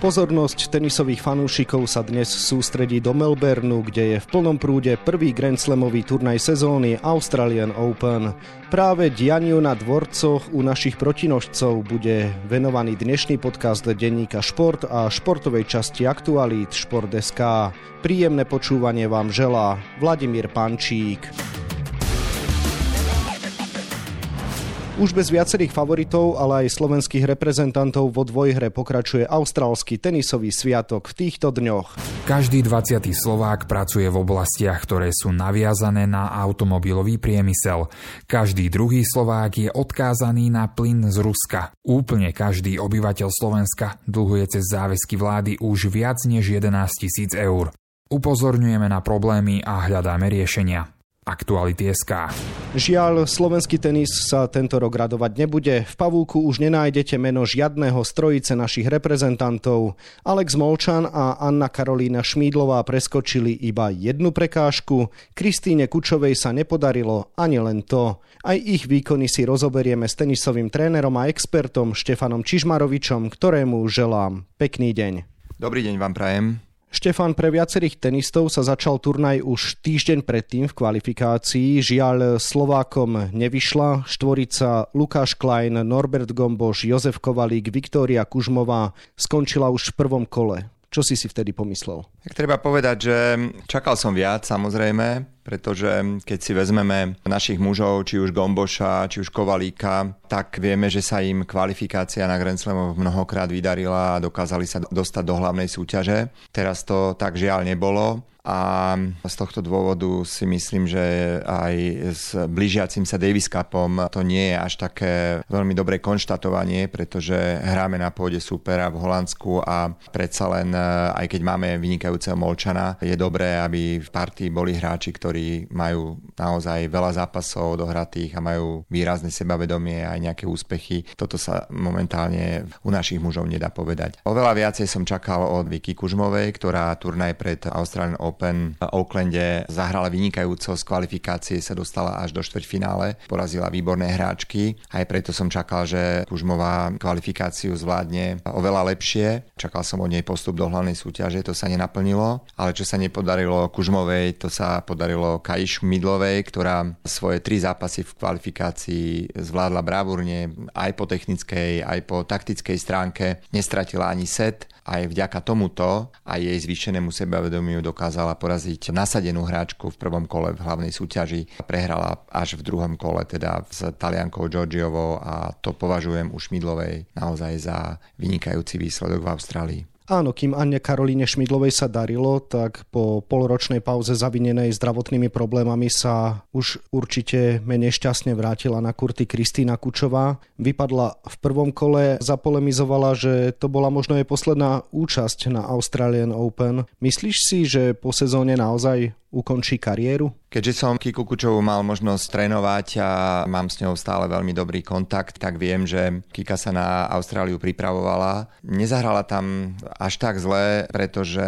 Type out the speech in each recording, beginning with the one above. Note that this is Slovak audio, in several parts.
Pozornosť tenisových fanúšikov sa dnes sústredí do Melbourneu, kde je v plnom prúde prvý Grand Slamový turnaj sezóny Australian Open. Práve dianiu na dvorcoch u našich protinožcov bude venovaný dnešný podcast denníka Šport a športovej časti aktualít Šport.sk. Príjemné počúvanie vám želá Vladimír Pančík. Už bez viacerých favoritov, ale aj slovenských reprezentantov vo dvojhre pokračuje austrálsky tenisový sviatok v týchto dňoch. Každý 20. Slovák pracuje v oblastiach, ktoré sú naviazané na automobilový priemysel. Každý druhý Slovák je odkázaný na plyn z Ruska. Úplne každý obyvateľ Slovenska dlhuje cez záväzky vlády už viac než 11 tisíc eur. Upozorňujeme na problémy a hľadáme riešenia. Aktuality SK. Žiaľ, slovenský tenis sa tento rok radovať nebude. V pavúku už nenájdete meno žiadného strojice našich reprezentantov. Alex Molčan a Anna Karolína Šmídlová preskočili iba jednu prekážku. Kristýne Kučovej sa nepodarilo ani len to. Aj ich výkony si rozoberieme s tenisovým trénerom a expertom Štefanom Čižmarovičom, ktorému želám pekný deň. Dobrý deň vám prajem. Štefan, pre viacerých tenistov sa začal turnaj už týždeň predtým v kvalifikácii. Žiaľ, Slovákom nevyšla. Štvorica Lukáš Klein, Norbert Gomboš, Jozef Kovalík, Viktória Kužmová skončila už v prvom kole. Čo si si vtedy pomyslel? Tak treba povedať, že čakal som viac samozrejme, pretože keď si vezmeme našich mužov, či už Gomboša, či už Kovalíka, tak vieme, že sa im kvalifikácia na Grand Slamoch mnohokrát vydarila a dokázali sa dostať do hlavnej súťaže. Teraz to tak žiaľ nebolo a z tohto dôvodu si myslím, že aj s blížiacim sa Davis Cupom to nie je až také veľmi dobré konštatovanie, pretože hráme na pôde supera v Holandsku a predsa len, aj keď máme vynikajúceho Molčana, je dobré, aby v partii boli hráči, ktorí majú naozaj veľa zápasov dohratých a majú výrazné sebavedomie aj nejaké úspechy. Toto sa momentálne u našich mužov nedá povedať. Oveľa viacej som čakal od Vicky Kužmovej, ktorá turnaj pred Australian Open v Oaklande zahrala vynikajúco, z kvalifikácie sa dostala až do štvrťfinále, porazila výborné hráčky. Aj preto som čakal, že Kužmová kvalifikáciu zvládne oveľa lepšie. Čakal som od nej postup do hlavnej súťaže, to sa nenaplnilo, ale čo sa nepodarilo Kužmovej, to sa podarilo Kajiš Midlovej, ktorá svoje tri zápasy v kvalifikácii zvládla bravúrne aj po technickej, aj po taktickej stránke. Nestratila ani set aj vďaka tomuto a jej zvýšenému sebavedomiu dokázala poraziť nasadenú hráčku v prvom kole v hlavnej súťaži a prehrala až v druhom kole teda s Taliankou Georgiovou a to považujem u Šmidlovej naozaj za vynikajúci výsledok v Austrálii. Áno, kým Anne Karolíne Šmidlovej sa darilo, tak po polročnej pauze zavinenej zdravotnými problémami sa už určite menej šťastne vrátila na kurty Kristýna Kučová. Vypadla v prvom kole, zapolemizovala, že to bola možno jej posledná účasť na Australian Open. Myslíš si, že po sezóne naozaj ukončí kariéru? Keďže som Kiku Kučovú mal možnosť trénovať a mám s ňou stále veľmi dobrý kontakt, tak viem, že Kika sa na Austráliu pripravovala. Nezahrala tam až tak zle, pretože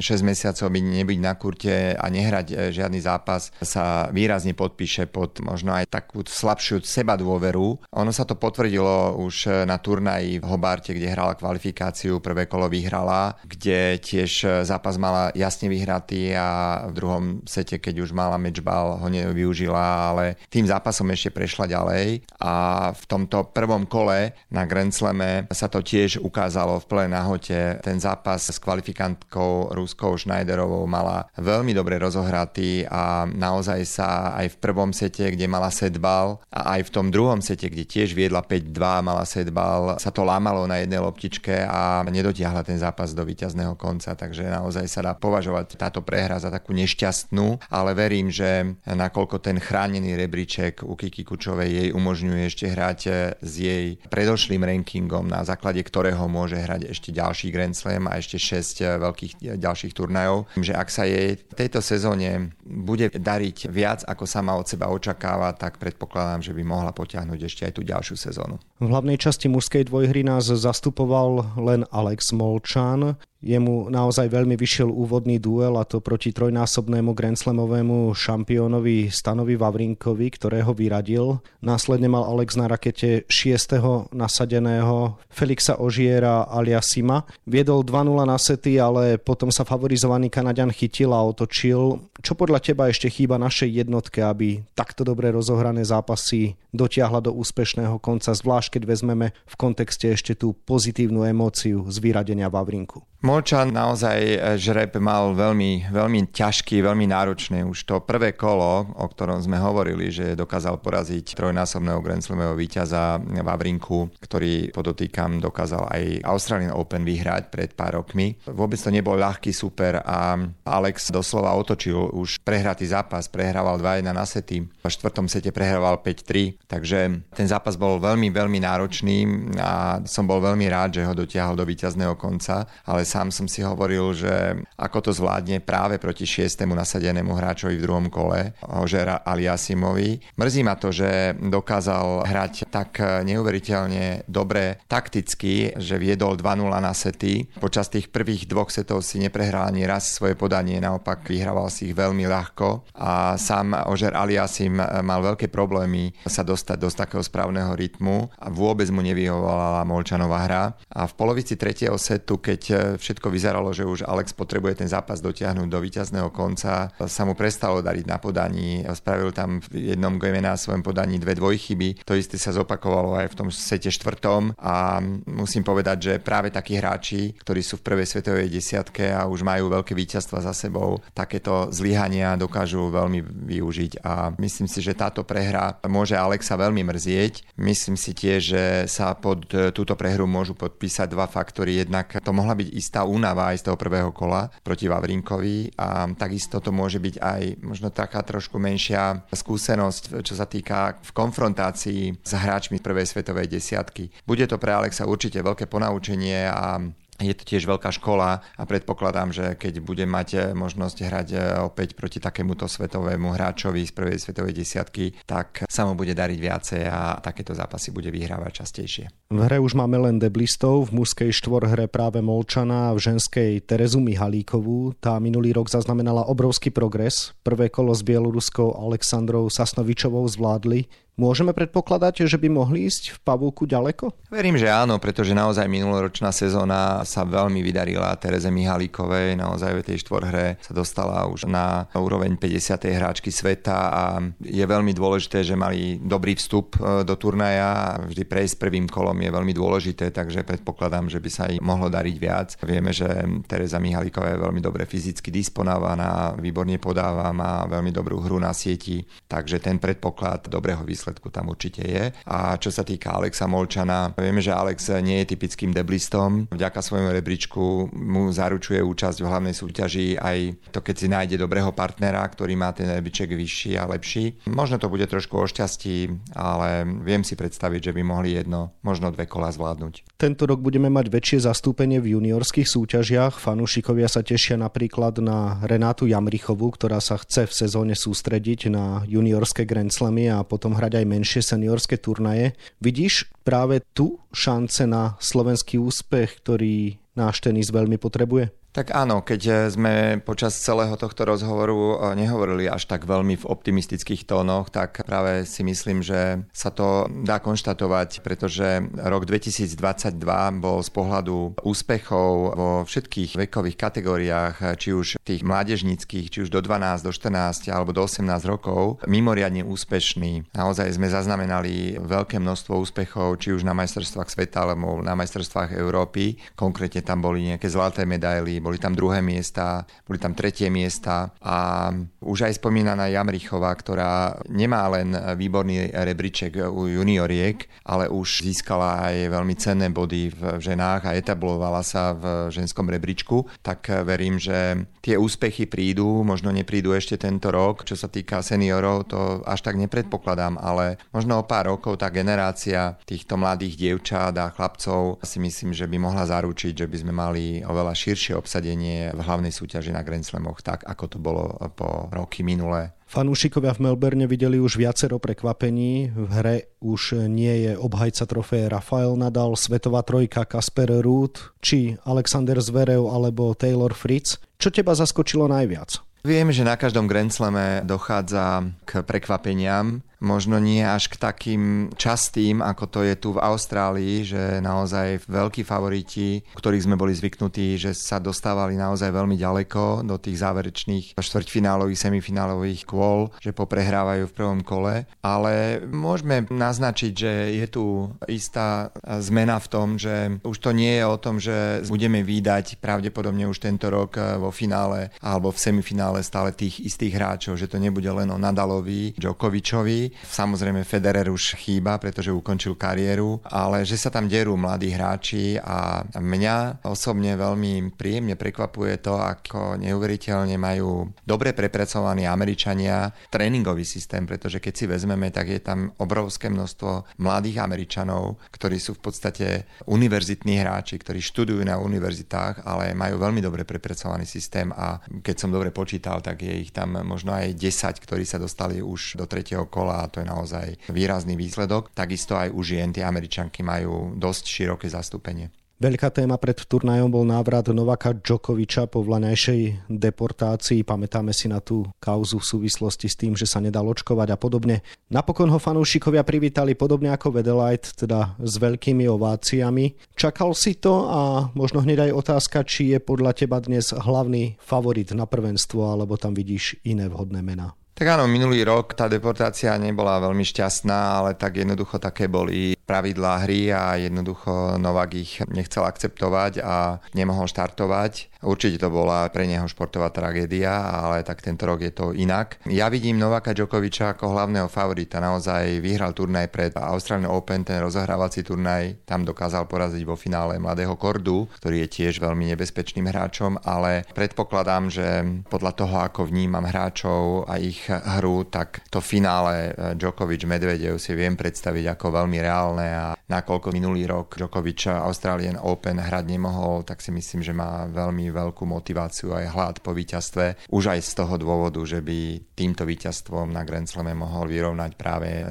6 mesiacov byť nebyť na kurte a nehrať e, žiadny zápas sa výrazne podpíše pod možno aj takú slabšiu seba dôveru. Ono sa to potvrdilo už na turnaji v Hobarte, kde hrala kvalifikáciu, prvé kolo vyhrala, kde tiež zápas mala jasne vyhratý a v druhom druhom sete, keď už mala matchball, ho nevyužila, ale tým zápasom ešte prešla ďalej a v tomto prvom kole na Grand sa to tiež ukázalo v plnej nahote. Ten zápas s kvalifikantkou Ruskou Schneiderovou mala veľmi dobre rozohratý a naozaj sa aj v prvom sete, kde mala setbal a aj v tom druhom sete, kde tiež viedla 5-2, mala setbal, sa to lámalo na jednej loptičke a nedotiahla ten zápas do víťazného konca, takže naozaj sa dá považovať táto prehra za takú nešťastnú šťastnú, ale verím, že nakoľko ten chránený rebríček u Kiki Kučovej jej umožňuje ešte hrať s jej predošlým rankingom, na základe ktorého môže hrať ešte ďalší Grand Slam a ešte 6 veľkých ďalších turnajov, že ak sa jej v tejto sezóne bude dariť viac, ako sa má od seba očakáva, tak predpokladám, že by mohla potiahnuť ešte aj tú ďalšiu sezónu. V hlavnej časti mužskej dvojhry nás zastupoval len Alex Molčan. Jemu naozaj veľmi vyšiel úvodný duel a to proti trojnásobnému Grand Slamovému šampiónovi Stanovi Vavrinkovi, ktorého vyradil. Následne mal Alex na rakete 6. nasadeného Felixa Ožiera Sima. Viedol 2-0 na sety, ale potom sa favorizovaný Kanadian chytil a otočil. Čo podľa teba ešte chýba našej jednotke, aby takto dobre rozohrané zápasy dotiahla do úspešného konca, zvlášť keď vezmeme v kontexte ešte tú pozitívnu emóciu z vyradenia Vavrinku? Molčan naozaj e, žreb mal veľmi, veľmi ťažký, veľmi náročný. Už to prvé kolo, o ktorom sme hovorili, že dokázal poraziť trojnásobného Grand Slamového víťaza Vavrinku, ktorý podotýkam dokázal aj Australian Open vyhrať pred pár rokmi. Vôbec to nebol ľahký super a Alex doslova otočil už prehratý zápas, prehrával 2-1 na sety, v štvrtom sete prehrával 5-3, takže ten zápas bol veľmi, veľmi náročný a som bol veľmi rád, že ho dotiahol do víťazného konca, ale sám som si hovoril, že ako to zvládne práve proti šiestému nasadenému hráčovi v druhom kole, Hožera Aliasimovi. Mrzí ma to, že dokázal hrať tak neuveriteľne dobre takticky, že viedol 2-0 na sety. Počas tých prvých dvoch setov si neprehral ani raz svoje podanie, naopak vyhrával si ich veľmi ľahko a sám Ožer Aliasim mal veľké problémy sa dostať do takého správneho rytmu a vôbec mu nevyhovala Molčanová hra. A v polovici tretieho setu, keď všetko vyzeralo, že už Alex potrebuje ten zápas dotiahnuť do víťazného konca. Sa mu prestalo dariť na podaní, spravil tam v jednom game na svojom podaní dve dvojchyby. To isté sa zopakovalo aj v tom sete štvrtom a musím povedať, že práve takí hráči, ktorí sú v prvej svetovej desiatke a už majú veľké víťazstva za sebou, takéto zlyhania dokážu veľmi využiť a myslím si, že táto prehra môže Alexa veľmi mrzieť. Myslím si tiež, že sa pod túto prehru môžu podpísať dva faktory. Jednak to mohla byť istá únava aj z toho prvého kola proti Vavrinkovi a takisto to môže byť aj možno taká trošku menšia skúsenosť, čo sa týka v konfrontácii s hráčmi prvej svetovej desiatky. Bude to pre Alexa určite veľké ponaučenie a je to tiež veľká škola a predpokladám, že keď bude mať eh, možnosť hrať eh, opäť proti takémuto svetovému hráčovi z prvej svetovej desiatky, tak sa mu bude dariť viacej a takéto zápasy bude vyhrávať častejšie. V hre už máme len deblistov, v mužskej hre práve Molčana, v ženskej Terezu Mihalíkovú. Tá minulý rok zaznamenala obrovský progres. Prvé kolo s bieloruskou Aleksandrou Sasnovičovou zvládli. Môžeme predpokladať, že by mohli ísť v pavúku ďaleko? Verím, že áno, pretože naozaj minuloročná sezóna sa veľmi vydarila Tereze Mihalíkovej. Naozaj v tej štvorhre sa dostala už na úroveň 50. hráčky sveta a je veľmi dôležité, že mali dobrý vstup e, do turnaja. Vždy prejsť prvým kolom je veľmi dôležité, takže predpokladám, že by sa im mohlo dariť viac. Vieme, že Tereza Mihalíková je veľmi dobre fyzicky disponovaná, výborne podáva, má veľmi dobrú hru na sieti, takže ten predpoklad dobrého výsledku výsledku tam určite je. A čo sa týka Alexa Molčana, vieme, že Alex nie je typickým deblistom. Vďaka svojmu rebríčku mu zaručuje účasť v hlavnej súťaži aj to, keď si nájde dobrého partnera, ktorý má ten rebríček vyšší a lepší. Možno to bude trošku o šťastí, ale viem si predstaviť, že by mohli jedno, možno dve kola zvládnuť. Tento rok budeme mať väčšie zastúpenie v juniorských súťažiach. Fanúšikovia sa tešia napríklad na Renátu Jamrichovú, ktorá sa chce v sezóne sústrediť na juniorské Grand Slamy a potom hrať menšie seniorské turnaje. Vidíš práve tu šance na slovenský úspech, ktorý náš tenis veľmi potrebuje? Tak áno, keď eh, sme počas celého tohto rozhovoru eh, nehovorili až tak veľmi v optimistických tónoch, tak práve si myslím, že sa to dá konštatovať, pretože rok 2022 bol z pohľadu úspechov vo všetkých vekových kategóriách, eh, či už tých mládežnických, či už do 12, do 14 alebo do 18 rokov, mimoriadne úspešný. Naozaj sme zaznamenali veľké množstvo úspechov, či už na majstrovstvách sveta alebo na majstrovstvách Európy. Konkrétne tam boli nejaké zlaté medaily, boli tam druhé miesta, boli tam tretie miesta a už aj spomínaná Jamrichová, ktorá nemá len výborný rebríček u junioriek, ale už získala aj veľmi cenné body v ženách a etablovala sa v ženskom rebríčku, tak verím, že tie úspechy prídu, možno neprídu ešte tento rok. Čo sa týka seniorov, to až tak nepredpokladám, ale možno o pár rokov tá generácia týchto mladých dievčat a chlapcov si myslím, že by mohla zaručiť, že by sme mali oveľa širšie obsadenie nasadenie v hlavnej súťaži na Grand Slamoch, tak ako to bolo po roky minulé. Fanúšikovia v Melbourne videli už viacero prekvapení. V hre už nie je obhajca trofeje Rafael Nadal, svetová trojka Kasper Ruud, či Alexander Zverev alebo Taylor Fritz. Čo teba zaskočilo najviac? Viem, že na každom Grand Slame dochádza k prekvapeniam možno nie až k takým častým, ako to je tu v Austrálii, že naozaj veľkí favoriti, ktorých sme boli zvyknutí, že sa dostávali naozaj veľmi ďaleko do tých záverečných štvrťfinálových, semifinálových kôl, že poprehrávajú v prvom kole, ale môžeme naznačiť, že je tu istá zmena v tom, že už to nie je o tom, že budeme výdať pravdepodobne už tento rok vo finále alebo v semifinále stále tých istých hráčov, že to nebude len o Nadalovi, Djokovičovi, Samozrejme Federer už chýba, pretože ukončil kariéru, ale že sa tam derú mladí hráči a mňa osobne veľmi príjemne prekvapuje to, ako neuveriteľne majú dobre prepracovaní Američania tréningový systém, pretože keď si vezmeme, tak je tam obrovské množstvo mladých Američanov, ktorí sú v podstate univerzitní hráči, ktorí študujú na univerzitách, ale majú veľmi dobre prepracovaný systém a keď som dobre počítal, tak je ich tam možno aj 10, ktorí sa dostali už do tretieho kola a to je naozaj výrazný výsledok. Takisto aj u žien tie Američanky majú dosť široké zastúpenie. Veľká téma pred turnajom bol návrat Novaka Djokoviča po vlaňajšej deportácii. Pamätáme si na tú kauzu v súvislosti s tým, že sa nedal očkovať a podobne. Napokon ho fanúšikovia privítali podobne ako Vedelight, teda s veľkými ováciami. Čakal si to a možno hneď aj otázka, či je podľa teba dnes hlavný favorit na prvenstvo, alebo tam vidíš iné vhodné mená. Tak áno, minulý rok tá deportácia nebola veľmi šťastná, ale tak jednoducho také boli pravidlá hry a jednoducho Novak ich nechcel akceptovať a nemohol štartovať. Určite to bola pre neho športová tragédia, ale tak tento rok je to inak. Ja vidím Novaka Djokoviča ako hlavného favorita. Naozaj vyhral turnaj pred Australian Open, ten rozohrávací turnaj. Tam dokázal poraziť vo finále mladého Kordu, ktorý je tiež veľmi nebezpečným hráčom, ale predpokladám, že podľa toho, ako vnímam hráčov a ich hru, tak to finále eh, Djokovic-Medvedev si viem predstaviť ako veľmi reálne a nakoľko minulý rok Djokovic Australian Open hrať nemohol, tak si myslím, že má veľmi veľkú motiváciu aj hlad po víťazstve. Už aj z toho dôvodu, že by týmto víťazstvom na Grand Slame mohol vyrovnať práve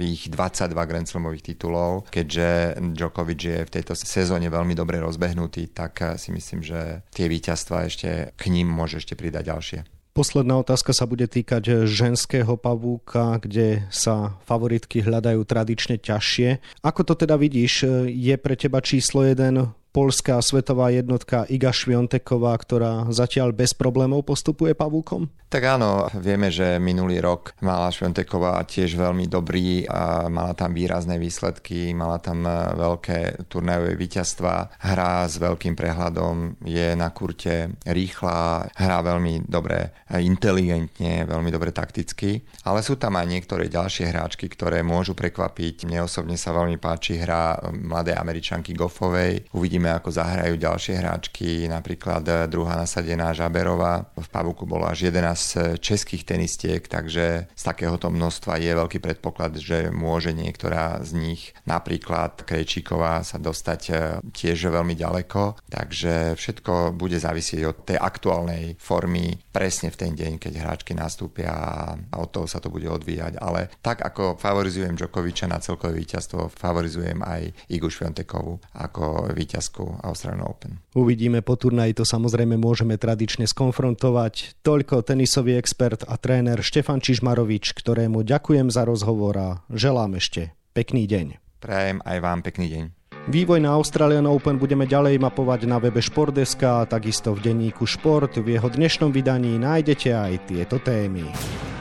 ich 22 Grand Slamových titulov. Keďže Djokovic je v tejto sezóne veľmi dobre rozbehnutý, tak si myslím, že tie víťazstva ešte k ním môže ešte pridať ďalšie. Posledná otázka sa bude týkať ženského pavúka, kde sa favoritky hľadajú tradične ťažšie. Ako to teda vidíš? Je pre teba číslo jeden polská svetová jednotka Iga Švionteková, ktorá zatiaľ bez problémov postupuje pavúkom? Tak áno, vieme, že minulý rok mala Švionteková tiež veľmi dobrý a mala tam výrazné výsledky, mala tam e, veľké turnajové víťazstva, hrá s veľkým prehľadom, je na kurte rýchla, hrá veľmi dobre, inteligentne, veľmi dobre takticky, ale sú tam aj niektoré ďalšie hráčky, ktoré môžu prekvapiť. Mne osobne sa veľmi páči hra mladej američanky Goffovej. Uvidíme Uvidíme, ako zahrajú ďalšie hráčky, napríklad druhá nasadená Žaberová. V Pavuku bolo až 11 českých tenistiek, takže z takéhoto množstva je veľký predpoklad, že môže niektorá z nich, napríklad Krejčíková, sa dostať e, tiež veľmi ďaleko. Takže všetko bude závisieť od tej aktuálnej formy presne v ten deň, keď hráčky nastúpia a od toho sa to bude odvíjať. Ale tak ako favorizujem Djokoviča na celkové víťazstvo, favorizujem aj Igu Šviontekovu ako víťaz Slovensku Australian Open. Uvidíme po turnaji, to samozrejme môžeme tradične skonfrontovať. Toľko tenisový expert a tréner Štefan Čižmarovič, ktorému ďakujem za rozhovor a želám ešte pekný deň. Prajem aj vám pekný deň. Vývoj na Australian Open budeme ďalej mapovať na webe Športdeska a takisto v denníku Šport. V jeho dnešnom vydaní nájdete aj tieto témy.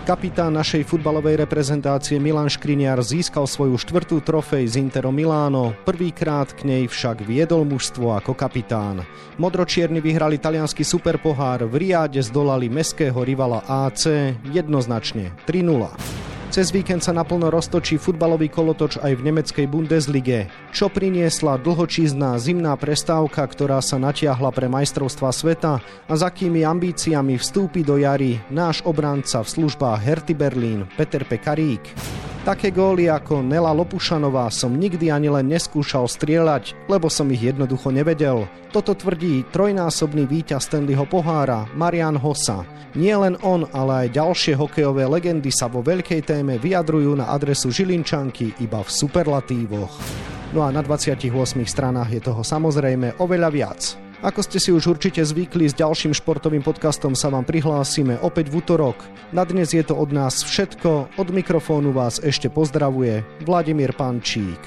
Kapitán našej futbalovej reprezentácie Milan Škriniar získal svoju štvrtú trofej z Intero Miláno, prvýkrát k nej však viedol mužstvo ako kapitán. Modročierni vyhrali talianský superpohár, v Riade zdolali meského rivala AC jednoznačne 3-0. Cez víkend sa naplno roztočí futbalový kolotoč aj v nemeckej Bundeslige. Čo priniesla dlhočízná zimná prestávka, ktorá sa natiahla pre majstrovstva sveta a za akými ambíciami vstúpi do jary náš obranca v službách Herty Berlín Peter Pekarík. Také góly ako Nela Lopušanová som nikdy ani len neskúšal strieľať, lebo som ich jednoducho nevedel. Toto tvrdí trojnásobný víťaz Stanleyho pohára Marian Hossa. Nie len on, ale aj ďalšie hokejové legendy sa vo veľkej téme vyjadrujú na adresu Žilinčanky iba v superlatívoch. No a na 28 stranách je toho samozrejme oveľa viac. Ako ste si už určite zvykli, s ďalším športovým podcastom sa vám prihlásime opäť v útorok. Na dnes je to od nás všetko, od mikrofónu vás ešte pozdravuje Vladimír Pančík.